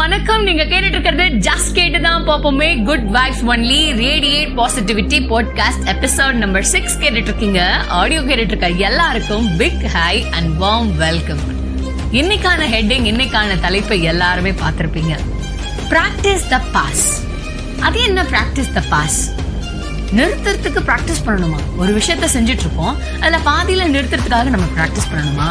வணக்கம். நீங்க கேட்டுட்டு இருக்கிறது ஜஸ்ட் கேட்டு தான். பார்ப்போமே. Good vibe only radiate positivity podcast episode number six கேட்டுட்டு இருக்கீங்க ஆடியோ கேட்டுட்டு இருக்க எல்லாருக்கும் big hi and warm welcome இன்னைக்கான ஹெட்டிங் இன்னைக்கான தலைப்பை எல்லாருமே பார்த்திருப்பீங்க. பிராக்டிஸ் த பாஸ் அது என்ன பிராக்டிஸ் த பாஸ் நிறுத்துறதுக்கு பிராக்டிஸ் பண்ணணுமா? ஒரு விஷயத்த செஞ்சுட்டு இருப்போம் அதுல பாதியில நிறுத்துறதுக்காக நம்ம பிராக்டிஸ் பண்ணணுமா?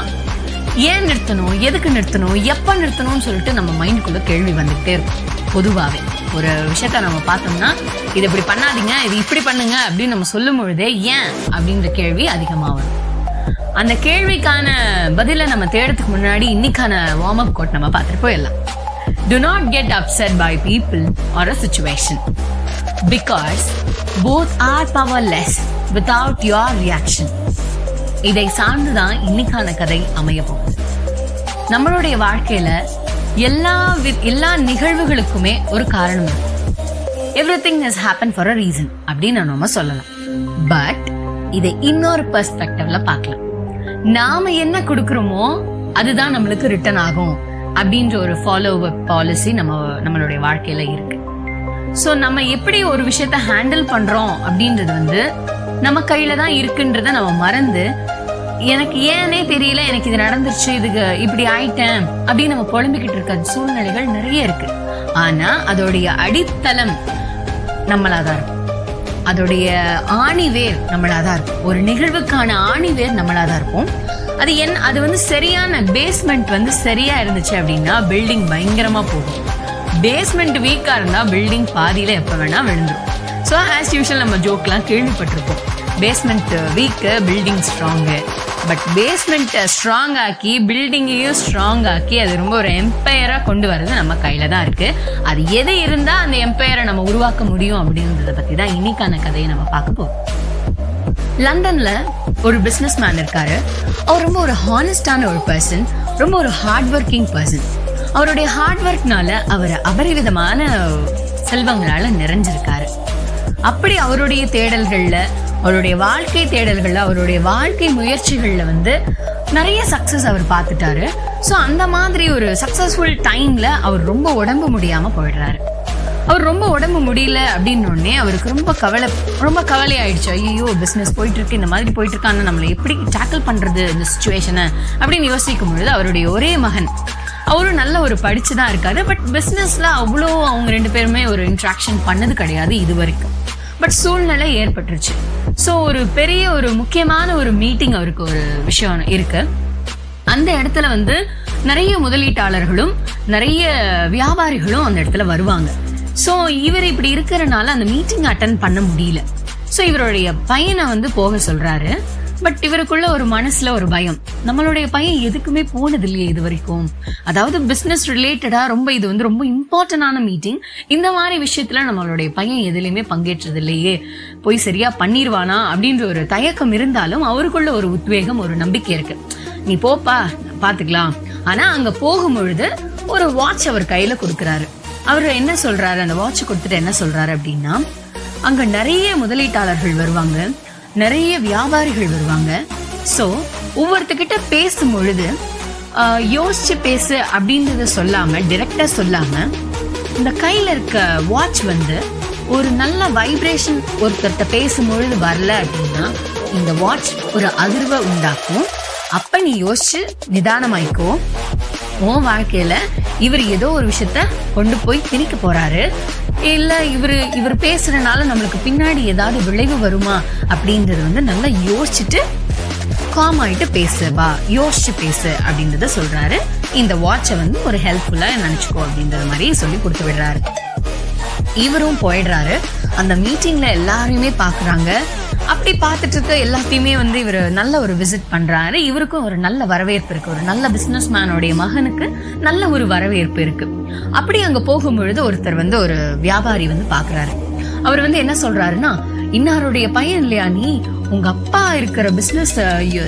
ஏன் நிறுத்தணும்? எதுக்கு நிறுத்தணும்? எப்போ நிறுத்தணும்னு சொல்லிட்டு நம்ம மைண்டுக்குள்ள கேள்வி வந்துகிட்டே இருக்கும். பொதுவாகவே ஒரு விஷயத்த நம்ம பார்த்தோம்னா இது இப்படி பண்ணாதீங்க இது இப்படி பண்ணுங்க அப்படின்னு நம்ம சொல்லும் பொழுதே ஏன்? அப்படின்ற கேள்வி அதிகமாக வரும். அந்த கேள்விக்கான பதிலை நம்ம தேடுறதுக்கு முன்னாடி இன்னைக்கான வார்ம் அப் கோட் நம்ம பார்த்துட்டு போயிடலாம். Do not get upset by people or a situation because both are powerless without your reaction இதை சார்ந்துதான் இன்னைக்கான கதை அமைய போகுது. நம்மளுடைய வாழ்க்கையில எல்லா எல்லா நிகழ்வுகளுக்குமே ஒரு காரணம் இருக்கு. Every thing is happen for a reason அப்படின்னு நம்ம சொல்லலாம். பட் இதை இன்னொரு பெர்ஸ்பெக்டிவ்ல பார்க்கலாம். நாம என்ன கொடுக்கறோமோ அதுதான் நம்மளுக்கு ரிட்டர்ன் ஆகும் அப்படின்ற ஒரு ஃபாலோ அப் பாலிசி நம்ம நம்மளுடைய வாழ்க்கையில இருக்கு. ஸோ நம்ம எப்படி ஒரு விஷயத்த ஹேண்டில் பண்றோம் அப்படின்றது வந்து நம்ம கையில தான் இருக்குன்றத நம்ம மறந்து எனக்கு ஏனே தெரியல எனக்கு இது நடந்துருச்சு இதுக்கு இப்படி ஆயிட்டேன் அப்படின்னு நம்ம புலம்பிக்கிட்டு இருக்க சூழ்நிலைகள் நிறைய இருக்கு. ஆனா அதோடைய அடித்தளம் நம்மளாதான் இருக்கும். அதோடைய ஆணிவேர் நம்மளாதான் இருக்கும். ஒரு நிகழ்வுக்கான ஆணிவேர் நம்மளாதான் இருக்கும் அது என் அது வந்து சரியான பேஸ்மெண்ட் வந்து சரியா இருந்துச்சு அப்படின்னா பில்டிங் பயங்கரமா போகும். பேஸ்மெண்ட் வீக்கா இருந்தா பில்டிங் பாதியில எப்ப வேணா விழுந்துடும் ஸோ ஆஸ் யூஷுவல் நம்ம ஜோக்லாம் கேள்விப்பட்டிருப்போம். Basement weak building strong but பேஸ்மெண்ட்டை strong ஆக்கி பில்டிங்கையும் ஸ்ட்ராங் ஆக்கி அது ரொம்ப ஒரு எம்பையராக கொண்டு வர்றது நம்ம கையில் தான் இருக்கு. அது எது இருந்தா அந்த எம்பையரை நம்ம உருவாக்க முடியும் அப்படின்றத பற்றி தான் இன்னைக்கான கதையை நம்ம பார்க்க போகிறோம் லண்டன்ல ஒரு பிசினஸ் மேன் இருக்காரு. அவர் ரொம்ப ஒரு ஹானஸ்டான ஒரு பர்சன் ரொம்ப ஒரு ஹார்ட் ஒர்க்கிங் பர்சன் அவருடைய ஹார்ட் ஒர்க்னால அவர் அபரிவிதமான செல்வங்களால நிறைஞ்சிருக்காரு. அப்படி அவருடைய தேடல்கள்ல அவருடைய வாழ்க்கை தேடல்கள்ல அவருடைய வாழ்க்கை முயற்சிகள்ல வந்து நிறைய சக்சஸ் அவர் பார்த்துட்டாரு. ஸோ அந்த மாதிரி ஒரு சக்சஸ்ஃபுல் டைம்ல அவர் ரொம்ப உடம்பு முடியாம போயிடுறாரு. அவர் ரொம்ப உடம்பு முடியல அப்படின்னோடனே அவருக்கு ரொம்ப கவலை ரொம்ப கவலை ஆயிடுச்சு. ஐயோ பிஸ்னஸ் போயிட்டு இருக்கு இந்த மாதிரி போயிட்டு இருக்கான்னு நம்மளை எப்படி டேக்கிள் பண்றது இந்த சுச்சுவேஷனை அப்படின்னு யோசிக்கும் பொழுது அவருடைய ஒரே மகன் அவரும் நல்ல ஒரு படிச்சு தான் இருக்காரு. பட் பிசினஸ்ல அவ்வளோ அவங்க ரெண்டு பேருமே ஒரு இன்ட்ராக்ஷன் பண்ணது கிடையாது இது வரைக்கும் பட் சூழ்நிலை ஏற்பட்டுருச்சு. ஸோ ஒரு பெரிய ஒரு முக்கியமான ஒரு மீட்டிங் அவருக்கு ஒரு விஷயம் இருக்கு. அந்த இடத்துல வந்து நிறைய முதலீட்டாளர்களும் நிறைய வியாபாரிகளும் அந்த இடத்துல வருவாங்க. சோ இவர் இப்படி இருக்கிறனால அந்த மீட்டிங் அட்டன் பண்ண முடியல. சோ இவருடைய பையனை வந்து போக சொல்றாரு. பட் இவருக்குள்ள ஒரு மனசுல ஒரு பயம். நம்மளுடைய பையன் எதுக்குமே போனது இல்லையே இது வரைக்கும் அதாவது பிசினஸ் ரிலேட்டடா ரொம்ப இது வந்து ரொம்ப இம்பார்ட்டன்டான மீட்டிங் இந்த மாதிரி விஷயத்துல நம்மளுடைய பையன் எதுலையுமே பங்கேற்றது இல்லையே போய் சரியா பண்ணிடுவானா அப்படின்ற ஒரு தயக்கம் இருந்தாலும் அவருக்குள்ள ஒரு உத்வேகம் ஒரு நம்பிக்கை இருக்கு. நீ போப்பா பாத்துக்கலாம். ஆனா அங்க போகும் பொழுது ஒரு வாட்ச் அவர் கையில கொடுக்கறாரு. அவர் என்ன சொல்றாரு? அந்த வாட்ச் கொடுத்துட்டு என்ன சொல்றாரு அப்படின்னா அங்க நிறைய முதலீட்டாளர்கள் வருவாங்க. நிறைய வியாபாரிகள் வருவாங்க. சோ ஒவ்வொருத்தகிட்ட பேசும் பொழுது யோசிச்சு பேசு அப்படின்றத சொல்லாம டிரெக்டா சொல்லாம இந்த கையில இருக்க வாட்ச் வந்து ஒரு நல்ல வைப்ரேஷன் ஒருத்தர்கிட்ட பேசும்பொழுது வரல அப்படின்னா இந்த வாட்ச் ஒரு அதிர்வை உண்டாக்கும். அப்ப நீ யோசிச்சு நிதானமாய்க்கோ. உன் வாழ்க்கையில இவர் ஏதோ ஒரு விஷயத்த கொண்டு போய் திணிக்க போறாரு. இல்ல இவரு இவர் பேசுறதுனால நம்மளுக்கு பின்னாடி ஏதாவது விளைவு வருமா அப்படின்றது வந்து நல்லா யோசிச்சுட்டு காம் ஆயிட்டு பேசு வா யோசிச்சு பேசு அப்படின்றத சொல்றாரு. இந்த வாட்சை வந்து ஒரு ஹெல்ப்ஃபுல்லா நினைச்சுக்கோ அப்படின்றது மாதிரி சொல்லி கொடுத்து விடுறாரு. இவரும் போயிடுறாரு. அந்த மீட்டிங்ல எல்லாரையுமே பாக்குறாங்க. அப்படி பார்த்துட்டு இருக்க எல்லாத்தையுமே வந்து இவர் நல்ல ஒரு விசிட் பண்றாரு. இவருக்கும் ஒரு நல்ல வரவேற்பு இருக்கு. ஒரு நல்ல பிசினஸ் மேனோடைய மகனுக்கு நல்ல ஒரு வரவேற்பு இருக்கு. அப்படி அங்க போகும்பொழுது ஒருத்தர் வந்து ஒரு வியாபாரி வந்து பாக்குறாரு அவர் வந்து என்ன சொல்றாருன்னா இன்னாருடைய பையன் இல்லையா நீ? உங்க அப்பா இருக்கிற பிசினஸ்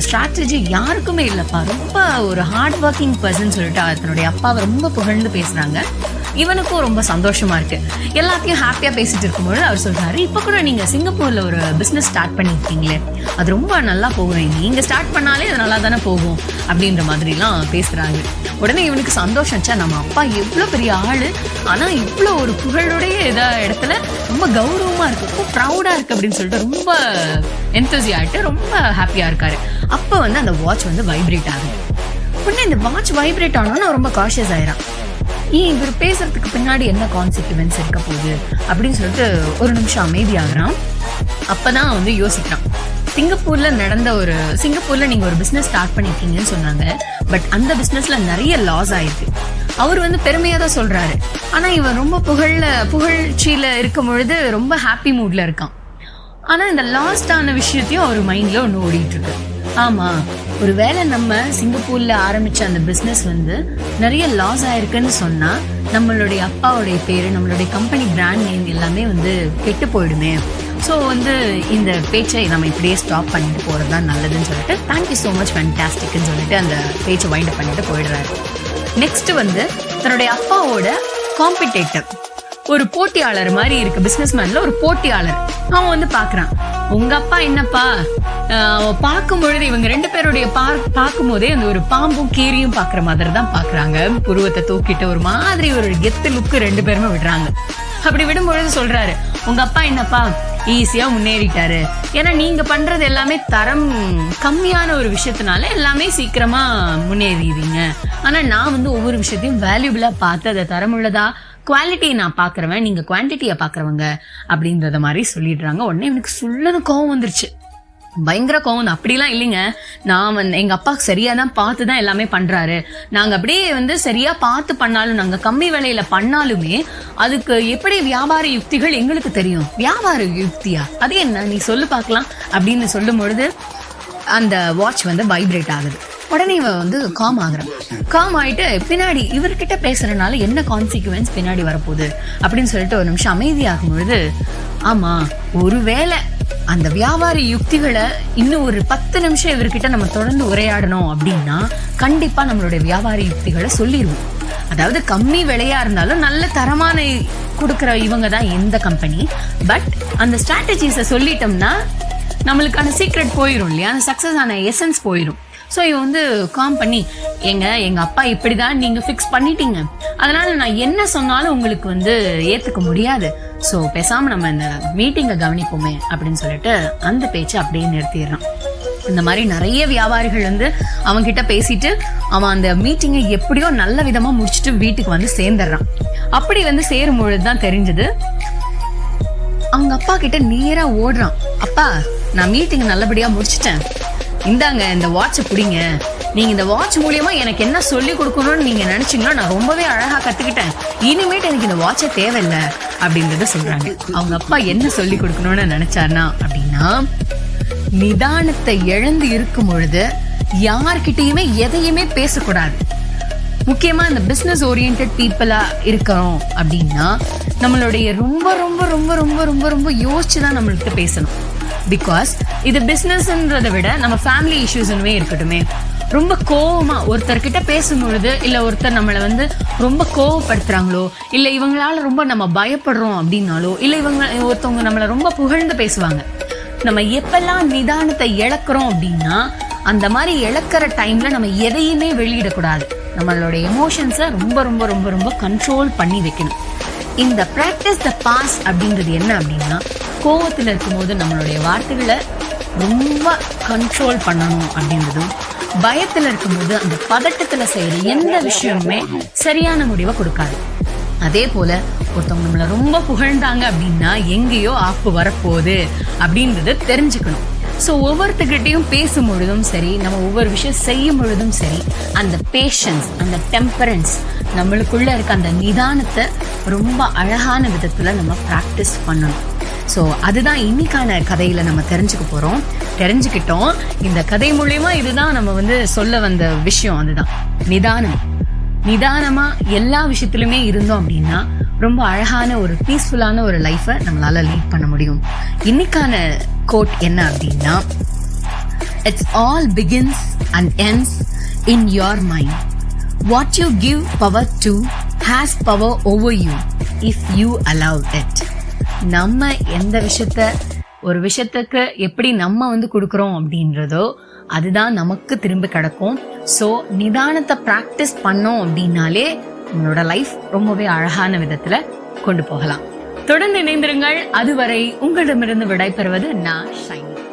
ஸ்ட்ராட்டஜி யாருக்குமே இல்லப்பா. ரொம்ப ஒரு ஹார்ட் ஒர்க்கிங் பர்சன் சொல்லிட்டு தன்னுடைய அப்பாவை ரொம்ப புகழ்ந்து பேசுறாங்க. இவனுக்கும் ரொம்ப சந்தோஷமா இருக்கு. எல்லாத்தையும் ஹாப்பியா பேசிட்டு இருக்கும்போது அவர் சொல்றாரு இப்ப கூட நீங்க சிங்கப்பூர்ல ஒரு பிசினஸ் ஸ்டார்ட் பண்ணிருக்கீங்களே. அது ரொம்ப நல்லா போகும். நீங்க ஸ்டார்ட் பண்ணாலே அது நல்லா தானே போகும். அப்படின்ற மாதிரி எல்லாம் பேசுறாங்க. உடனே இவனுக்கு சந்தோஷம்ச்சா நம்ம அப்பா எவ்வளவு பெரிய ஆளு. ஆனா இவ்வளவு ஒரு புகழுடைய இதா இடத்துல ரொம்ப கௌரவமா இருக்கு. ரொம்ப ப்ரௌடா இருக்கு அப்படின்னு சொல்லிட்டு ரொம்ப என்தோசி ஆயிட்டு ரொம்ப ஹாப்பியா இருக்காரு. அப்ப வந்து அந்த வாட்ச் வந்து வைப்ரேட் ஆகுது. உடனே இந்த வாட்ச் வைப்ரேட் ஆனோன்னு ரொம்ப காஷியஸ் ஆயிரான் ஏன் இவர் பேசுறதுக்கு பின்னாடி என்ன கான்சிக்வன்ஸ் இருக்க போகுது அப்படின்னு சொல்லிட்டு ஒரு நிமிஷம் அமைதியாகிறான் அப்பதான் வந்து யோசிக்கிறான். சிங்கப்பூர்ல நடந்த ஒரு சிங்கப்பூர்ல நீங்க ஒரு பிசினஸ் ஸ்டார்ட் பண்ணிருக்கீங்கன்னு சொன்னாங்க. பட் அந்த பிசினஸ்ல நிறைய லாஸ் ஆயிருக்கு. அவர் வந்து பெருமையா தான் சொல்றாரு. ஆனா இவன் ரொம்ப புகழ்ல புகழ்ச்சியில இருக்கும் பொழுது ரொம்ப ஹாப்பி மூட்ல இருக்கான். ஆனா இந்த லாஸ்ட் ஆன விஷயத்தையும் அவர் மைண்ட்ல ஒன்னு ஓடிட்டு இருக்கு. ஆமா ஒருவேளை நம்ம சிங்கப்பூர்ல ஆரம்பிச்ச அந்த பிசினஸ் வந்து நிறைய லாஸ் ஆயிருக்குன்னு சொன்னா நம்மளுடைய அப்பாவுடைய பேரு நம்மளுடைய கம்பெனி பிராண்ட் நேம் எல்லாமே வந்து கெட்டு போயிடுமே. ஸோ வந்து இந்த பேச்சை நம்ம இப்படியே ஸ்டாப் பண்ணிட்டு போறது தான் நல்லதுன்னு சொல்லிட்டு தேங்க்யூ ஸோ மச் ஃபேன்டாஸ்டிக்னு சொல்லிட்டு அந்த பேச்சை வைண்ட் பண்ணிட்டு போயிடுறாரு. நெக்ஸ்ட் வந்து தன்னுடைய அப்பாவோட காம்படிட்டர் ஒரு போட்டியாளர் மாதிரி இருக்கு பிசினஸ் மேன்ல ஒரு போட்டியாளர். அவன் வந்து பாக்குறான். உங்க அப்பா என்னப்பா? ஆஹ் பார்க்கும் பொழுது இவங்க ரெண்டு பேருடைய பார்க்கும் போதே அந்த ஒரு பாம்பும் கீரியும் பாக்குற மாதிரி தான் பாக்குறாங்க புருவத்தை தூக்கிட்டு ஒரு மாதிரி ஒரு கெத்து லுக்கு ரெண்டு பேருமே விடுறாங்க. அப்படி விடும் பொழுது சொல்றாரு உங்க அப்பா என்னப்பா ஈஸியா முன்னேறிட்டாரு. ஏன்னா நீங்க பண்றது எல்லாமே தரம் கம்மியான ஒரு விஷயத்தினால எல்லாமே சீக்கிரமா முன்னேறிடுவீங்க. ஆனா நான் வந்து ஒவ்வொரு விஷயத்தையும் வேல்யூபிளா பார்த்து அதை தரமுள்ளதா குவாலிட்டியை நான் பார்க்குறவன் நீங்கள் குவான்டிட்டியை பார்க்குறவங்க அப்படின்றத மாதிரி சொல்லிடுறாங்க. உடனே எனக்கு சுள்ளது கோவம் வந்துருச்சு. பயங்கர கோவம். அப்படிலாம் இல்லைங்க. நான் வந்து எங்கள் அப்பா சரியாக தான் பார்த்து தான் எல்லாமே பண்ணுறாரு நாங்கள் அப்படியே வந்து சரியாக பார்த்து பண்ணாலும் நாங்கள் கம்மி விலையில் பண்ணாலுமே அதுக்கு எப்படி வியாபார யுக்திகள் எங்களுக்கு தெரியும்? வியாபார யுக்தியா? அது என்ன? நீ சொல்லு பார்க்கலாம். அப்படின்னு சொல்லும் பொழுது அந்த வாட்ச் வந்து வைப்ரேட் ஆகுது. உடனே இவன் வந்து காம் ஆகுறான் காம் ஆயிட்டு பின்னாடி இவர்கிட்ட பேசுறதுனால என்ன கான்சிக்வன்ஸ் பின்னாடி வரப்போகுது அப்படின்னு சொல்லிட்டு ஒரு நிமிஷம் அமைதியாகும் பொழுது ஆமா ஒருவேளை அந்த வியாபார யுக்திகளை இன்னும் ஒரு பத்து நிமிஷம் இவர்கிட்ட நம்ம தொடர்ந்து உரையாடணும் அப்படின்னா கண்டிப்பா நம்மளுடைய வியாபார யுக்திகளை சொல்லிடுவோம் அதாவது கம்மி விலையா இருந்தாலும் நல்ல தரமான கொடுக்குற இவங்க தான் எந்த கம்பெனி பட் அந்த ஸ்ட்ராட்டஜிஸை சொல்லிட்டோம்னா நம்மளுக்கான சீக்ரெட் போயிடும் இல்லையா? அந்த சக்ஸஸ் ஆன எசன்ஸ் போயிடும் ஸோ இவன் வந்து காம் பண்ணி எங்க எங்க அப்பா இப்படிதான் நீங்க ஃபிக்ஸ் பண்ணிட்டீங்க. அதனால நான் என்ன சொன்னாலும் உங்களுக்கு வந்து ஏத்துக்க முடியாது. ஸோ பேசாம நம்ம இந்த மீட்டிங்கை கவனிப்போமே அப்படின்னு சொல்லிட்டு அந்த பேச்சை அப்படியே நிறுத்திடுறான். இந்த மாதிரி நிறைய வியாபாரிகள் வந்து அவங்க கிட்ட பேசிட்டு அவன் அந்த மீட்டிங்கை எப்படியோ நல்ல விதமா முடிச்சுட்டு வீட்டுக்கு வந்து சேர்ந்துடுறான். அப்படி வந்து சேரும் பொழுதுதான் தெரிஞ்சது அவங்க அப்பா கிட்ட நேரா ஓடுறான். அப்பா நான் மீட்டிங் நல்லபடியா முடிச்சிட்டேன். இந்தாங்க இந்த வாட்சை பிடிங்க. நீங்க இந்த வாட்ச் மூலியமா எனக்கு என்ன சொல்லி கொடுக்கணும்னு நீங்க நினைச்சீங்கன்னா நான் ரொம்பவே அழகா கத்துக்கிட்டேன். இனிமேட்டு எனக்கு இந்த வாட்சே தேவையில்ல அப்படின்றத சொல்றாங்க. அவங்க அப்பா என்ன சொல்லி கொடுக்கணும்னு நினைச்சாருனா அப்படின்னா நிதானத்தை இழந்து இருக்கும் பொழுது யார்கிட்டயுமே எதையுமே பேசக்கூடாது. முக்கியமா இந்த பிசினஸ் ஓரியன்ட் பீப்புளா இருக்கிறோம் அப்படின்னா நம்மளுடைய ரொம்ப ரொம்ப ரொம்ப ரொம்ப ரொம்ப ரொம்ப யோசிச்சு தான் நம்மள்கிட்ட பேசணும். பிகாஸ் இது பிசினஸ்ன்றத விட நம்ம ஃபேமிலி இஷ்யூஸ்னுமே இருக்கட்டுமே. ரொம்ப கோவமா ஒருத்தர்கிட்ட பேசும்பொழுது இல்ல ஒருத்தர் நம்மளை வந்து ரொம்ப கோவப்படுத்துறாங்களோ இல்ல இவங்களால ரொம்ப நம்ம பயப்படுறோம் அப்படின்னாலோ இல்ல இவங்க ஒருத்தவங்க நம்மளை ரொம்ப புகழ்ந்து பேசுவாங்க. நம்ம எப்பெல்லாம் நிதானத்தை இழக்கிறோம் அப்படின்னா அந்த மாதிரி இழக்கிற டைம்ல நம்ம எதையுமே வெளியிடக்கூடாது. நம்மளோட எமோஷன்ஸை ரொம்ப ரொம்ப ரொம்ப ரொம்ப கண்ட்ரோல் பண்ணி வைக்கணும். இந்த ப்ராக்டிஸ் த பாஸ் அப்படின்றது என்ன அப்படின்னா கோவத்தில் இருக்கும்போது நம்மளுடைய வார்த்தைகளை ரொம்ப கண்ட்ரோல் பண்ணணும் அப்படின்றதும் பயத்தில் இருக்கும்போது அந்த பதட்டத்தில் செய்கிற எந்த விஷயமுமே சரியான முடிவை கொடுக்காது. அதே போல ஒருத்தவங்க நம்மளை ரொம்ப புகழ்ந்தாங்க அப்படின்னா எங்கேயோ ஆப்பு வரப்போகுது அப்படின்றத தெரிஞ்சுக்கணும். ஸோ ஒவ்வொருத்தர்கிட்டையும் பேசும் பொழுதும் சரி நம்ம ஒவ்வொரு விஷயம் செய்யும் பொழுதும் சரி அந்த பேஷன்ஸ் அந்த டெம்பரன்ஸ் நம்மளுக்குள்ளே இருக்க அந்த நிதானத்தை ரொம்ப அழகான விதத்தில் நம்ம ப்ராக்டிஸ் பண்ணணும். ஸோ அதுதான் இன்னைக்கான கதையில நம்ம தெரிஞ்சுக்க போறோம். தெரிஞ்சுக்கிட்டோம். இந்த கதை மூலியமா இதுதான் நம்ம வந்து சொல்ல வந்த விஷயம் அதுதான். நிதானம். நிதானமா எல்லா விஷயத்திலுமே இருந்தோம் அப்படின்னா ரொம்ப அழகான ஒரு பீஸ்ஃபுல்லான ஒரு லைஃபை நம்மளால லீட் பண்ண முடியும். இன்னைக்கான கோட் என்ன அப்படின்னா it's all begins and ends in your mind what you give power to has power over you if you allow it நம்ம எந்த விஷயத்த ஒரு விஷயத்துக்கு எப்படி நம்ம வந்து கொடுக்குறோம் அப்படின்றதோ அதுதான் நமக்கு திரும்ப கிடக்கும். ஸோ நிதானத்தை ப்ராக்டிஸ் பண்ணோம் அப்படின்னாலே உங்களோட லைஃப் ரொம்பவே அழகான விதத்துல கொண்டு போகலாம். தொடர்ந்து இணைந்திருங்கள். அதுவரை உங்களிடமிருந்து விடைபெறுவது நான் ஷைனி.